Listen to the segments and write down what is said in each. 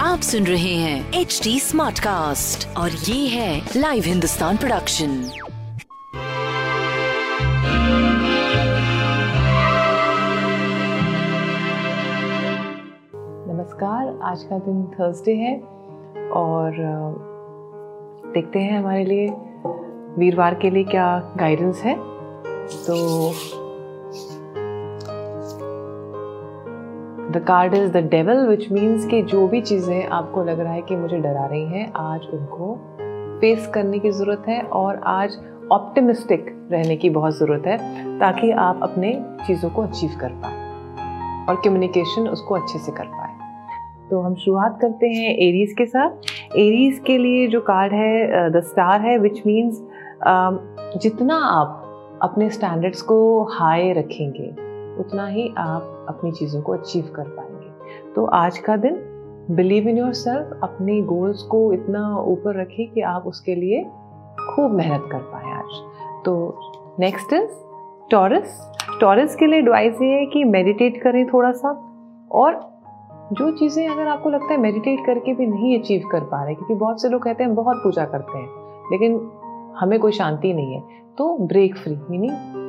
आप सुन रहे हैं एच डी स्मार्ट कास्ट और ये है लाइव हिंदुस्तान प्रोडक्शन नमस्कार आज का दिन थर्सडे है और देखते हैं हमारे लिए वीरवार के लिए क्या गाइडेंस है। तो the card is the devil which means कि जो भी चीज़ें आपको लग रहा है कि मुझे डरा रही हैं, आज उनको फेस करने की ज़रूरत है और आज ऑप्टिमिस्टिक रहने की बहुत ज़रूरत है, ताकि आप अपने चीज़ों को अचीव कर पाए और कम्युनिकेशन उसको अच्छे से कर पाए। तो हम शुरुआत करते हैं एरीज के साथ। एरीज के लिए जो कार्ड है द स्टार है विच मीन्स जितना आप अपने स्टैंडर्ड्स को हाई रखेंगे, उतना ही आप अपनी चीज़ों को अचीव कर पाएँगे। तो आज का दिन बिलीव इन योर सेल्फ अपने गोल्स को इतना ऊपर रखें कि आप उसके लिए खूब मेहनत कर पाए आज। तो नेक्स्ट इज़ टॉरस टॉरस के लिए एडवाइस ये है कि मेडिटेट करें थोड़ा सा और जो चीज़ें अगर आपको लगता है मेडिटेट करके भी नहीं अचीव कर पा रहे, क्योंकि बहुत से लोग कहते हैं, बहुत पूजा करते हैं, लेकिन हमें कोई शांति नहीं है। तो ब्रेक फ्री मीनिंग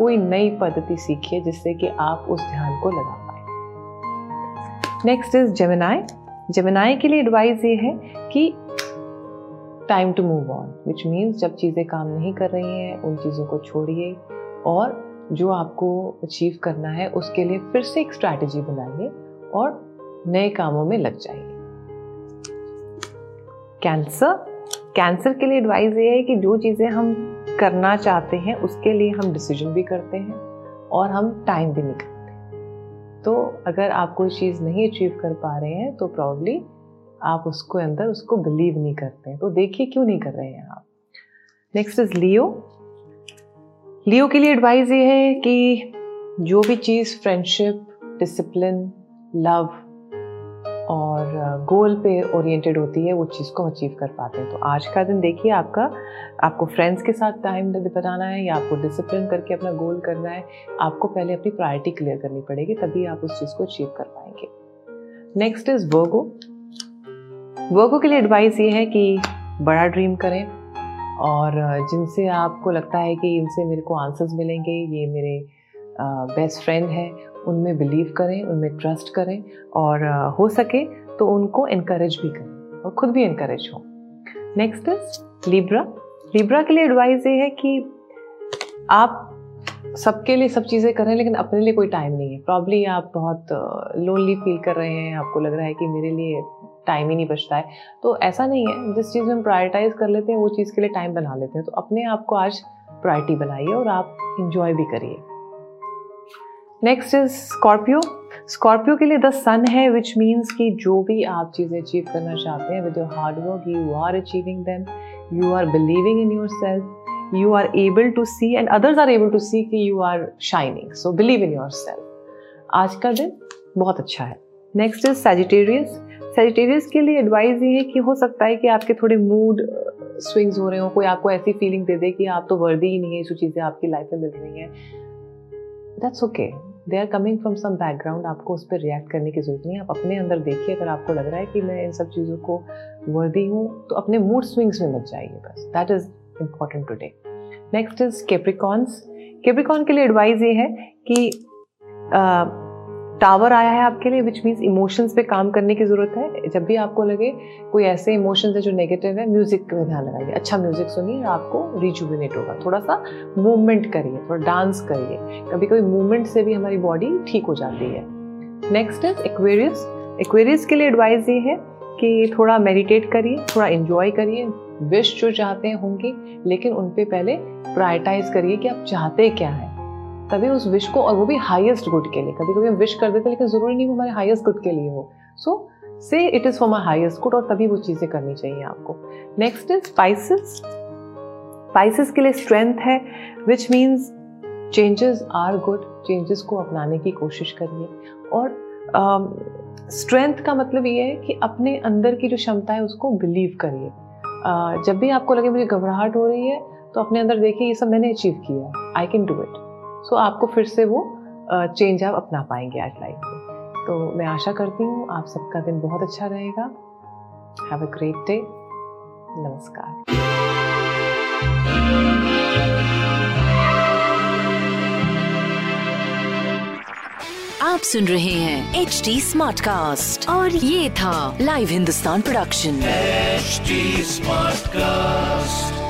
कोई नई पद्धति सीखिए जिससे कि आप उस ध्यान को लगा पाए। नेक्स्ट इज़ जेमिनाई जेमिनाई के लिए एडवाइस ये है कि time to move on which means जब चीज़ें काम नहीं कर रही हैं, उन चीज़ों को छोड़िए और जो आपको अचीव करना है, उसके लिए फिर से एक स्ट्रैटेजी बनाइए और नए कामों में लग जाइए। कैंसर कैंसर के लिए एडवाइस ये है कि जो चीज़ें हम करना चाहते हैं, उसके लिए हम डिसीज़न भी करते हैं और हम टाइम भी निकालते हैं। तो अगर आप कोई चीज़ नहीं अचीव कर पा रहे हैं तो प्रॉब्ली आप उसको अंदर उसको बिलीव नहीं करते हैं। तो देखिए क्यों नहीं कर रहे हैं आप। नेक्स्ट इज़ लियो लियो के लिए एडवाइस ये है कि जो भी चीज़ फ्रेंडशिप डिसिप्लिन लव और गोल पे ओरिएंटेड होती है, वो चीज़ को अचीव कर पाते हैं। तो आज का दिन देखिए आपका, आपको फ्रेंड्स के साथ टाइम बनाना है या आपको डिसिप्लिन करके अपना गोल करना है, आपको पहले अपनी प्रायोरिटी क्लियर करनी पड़ेगी, तभी आप उस चीज़ को अचीव कर पाएँगे। नेक्स्ट इज़ वर्गो वर्गो के लिए एडवाइस ये है कि बड़ा ड्रीम करें और जिनसे आपको लगता है कि इनसे मेरे को आंसर्स मिलेंगे, ये मेरे बेस्ट फ्रेंड है उनमें बिलीव करें, उनमें ट्रस्ट करें और हो सके तो उनको इनक्रेज भी करें और खुद भी इनक्रेज हो। नेक्स्ट इज़ लिब्रा लिब्रा के लिए एडवाइस ये है कि आप सबके लिए सब चीज़ें कर रहे हैं लेकिन अपने लिए कोई टाइम नहीं है। प्रॉब्ली आप बहुत लोनली फील कर रहे हैं, आपको लग रहा है कि मेरे लिए टाइम ही नहीं बचता है। तो ऐसा नहीं है, जिस चीज़ में हम प्रायोरिटाइज कर लेते हैं, वो चीज़ के लिए टाइम बना लेते हैं। तो अपने आप को आज प्रायोरिटी बनाइए और आप इंजॉय भी करिए। नेक्स्ट इज़ स्कॉर्पियो स्कॉर्पियो के लिए द सन है विच मीन्स कि जो भी आप चीज़ें अचीव करना चाहते हैं with your hard work you are achieving them you are believing in yourself you are able to see and others are able to see कि you are shining so believe in yourself आज का दिन बहुत अच्छा है. Next is Sagittarius Sagittarius के लिए advice ये है कि हो सकता है कि आपके थोड़े मूड स्विंग्स हो रहे हो, कोई आपको ऐसी फीलिंग दे दे कि आप तो वर्दी ही नहीं है जो चीज़ें आपकी लाइफ में मिल रही हैं. That's okay they are coming from some background आपको उस पर रिएक्ट करने की ज़रूरत नहीं है। आप अपने अंदर देखिए। अगर आपको लग रहा है कि मैं इन सब चीज़ों को वर्दी हूँ तो अपने मूड स्विंग्स में मत जाइए बस। That is important today next is Capricorns Capricorn के लिए एडवाइस ये है कि टावर आया है आपके लिए विच मीन्स इमोशंस पे काम करने की ज़रूरत है। जब भी आपको लगे कोई ऐसे इमोशंस है जो नेगेटिव है म्यूज़िक पे ध्यान लगाइए। अच्छा म्यूज़िक सुनिए, आपको रिजुविनेट होगा। थोड़ा सा मूवमेंट करिए, थोड़ा डांस करिए। कभी कभी मूवमेंट से भी हमारी बॉडी ठीक हो जाती है। नेक्स्ट इज़ एक्वेरियस एक्वेरियस के लिए एडवाइस ये है कि थोड़ा मेडिटेट करिए, थोड़ा इन्जॉय करिए। विश जो चाहते होंगी, लेकिन उन पर पहले प्रायोरिटाइज करिए कि आप चाहते क्या हैं। तभी उस विश को और वो भी हाईएस्ट गुड के लिए। कभी कभी हम विश कर देते लेकिन ज़रूरी नहीं वो हमारे हाईएस्ट गुड के लिए हो। So say it is for my highest good और तभी वो चीज़ें करनी चाहिए आपको। नेक्स्ट इज़ स्पाइसिस स्पाइसिस के लिए स्ट्रेंथ है which means changes are good changes को अपनाने की कोशिश करिए। और स्ट्रेंथ um, का मतलब ये है कि अपने अंदर की जो क्षमता है उसको बिलीव करिए। uh, जब भी आपको लगे मुझे घबराहट हो रही है तो अपने अंदर देखिए ये सब मैंने अचीव किया है। I can do it so आपको फिर से वो चेंज आप अपना पाएँगे आज लाइफ में। तो मैं आशा करती हूँ आप सबका दिन बहुत अच्छा रहेगा। हैव अ ग्रेट डे नमस्कार। आप सुन रहे हैं एच डी स्मार्ट कास्ट और ये था live Hindustan production H smart cast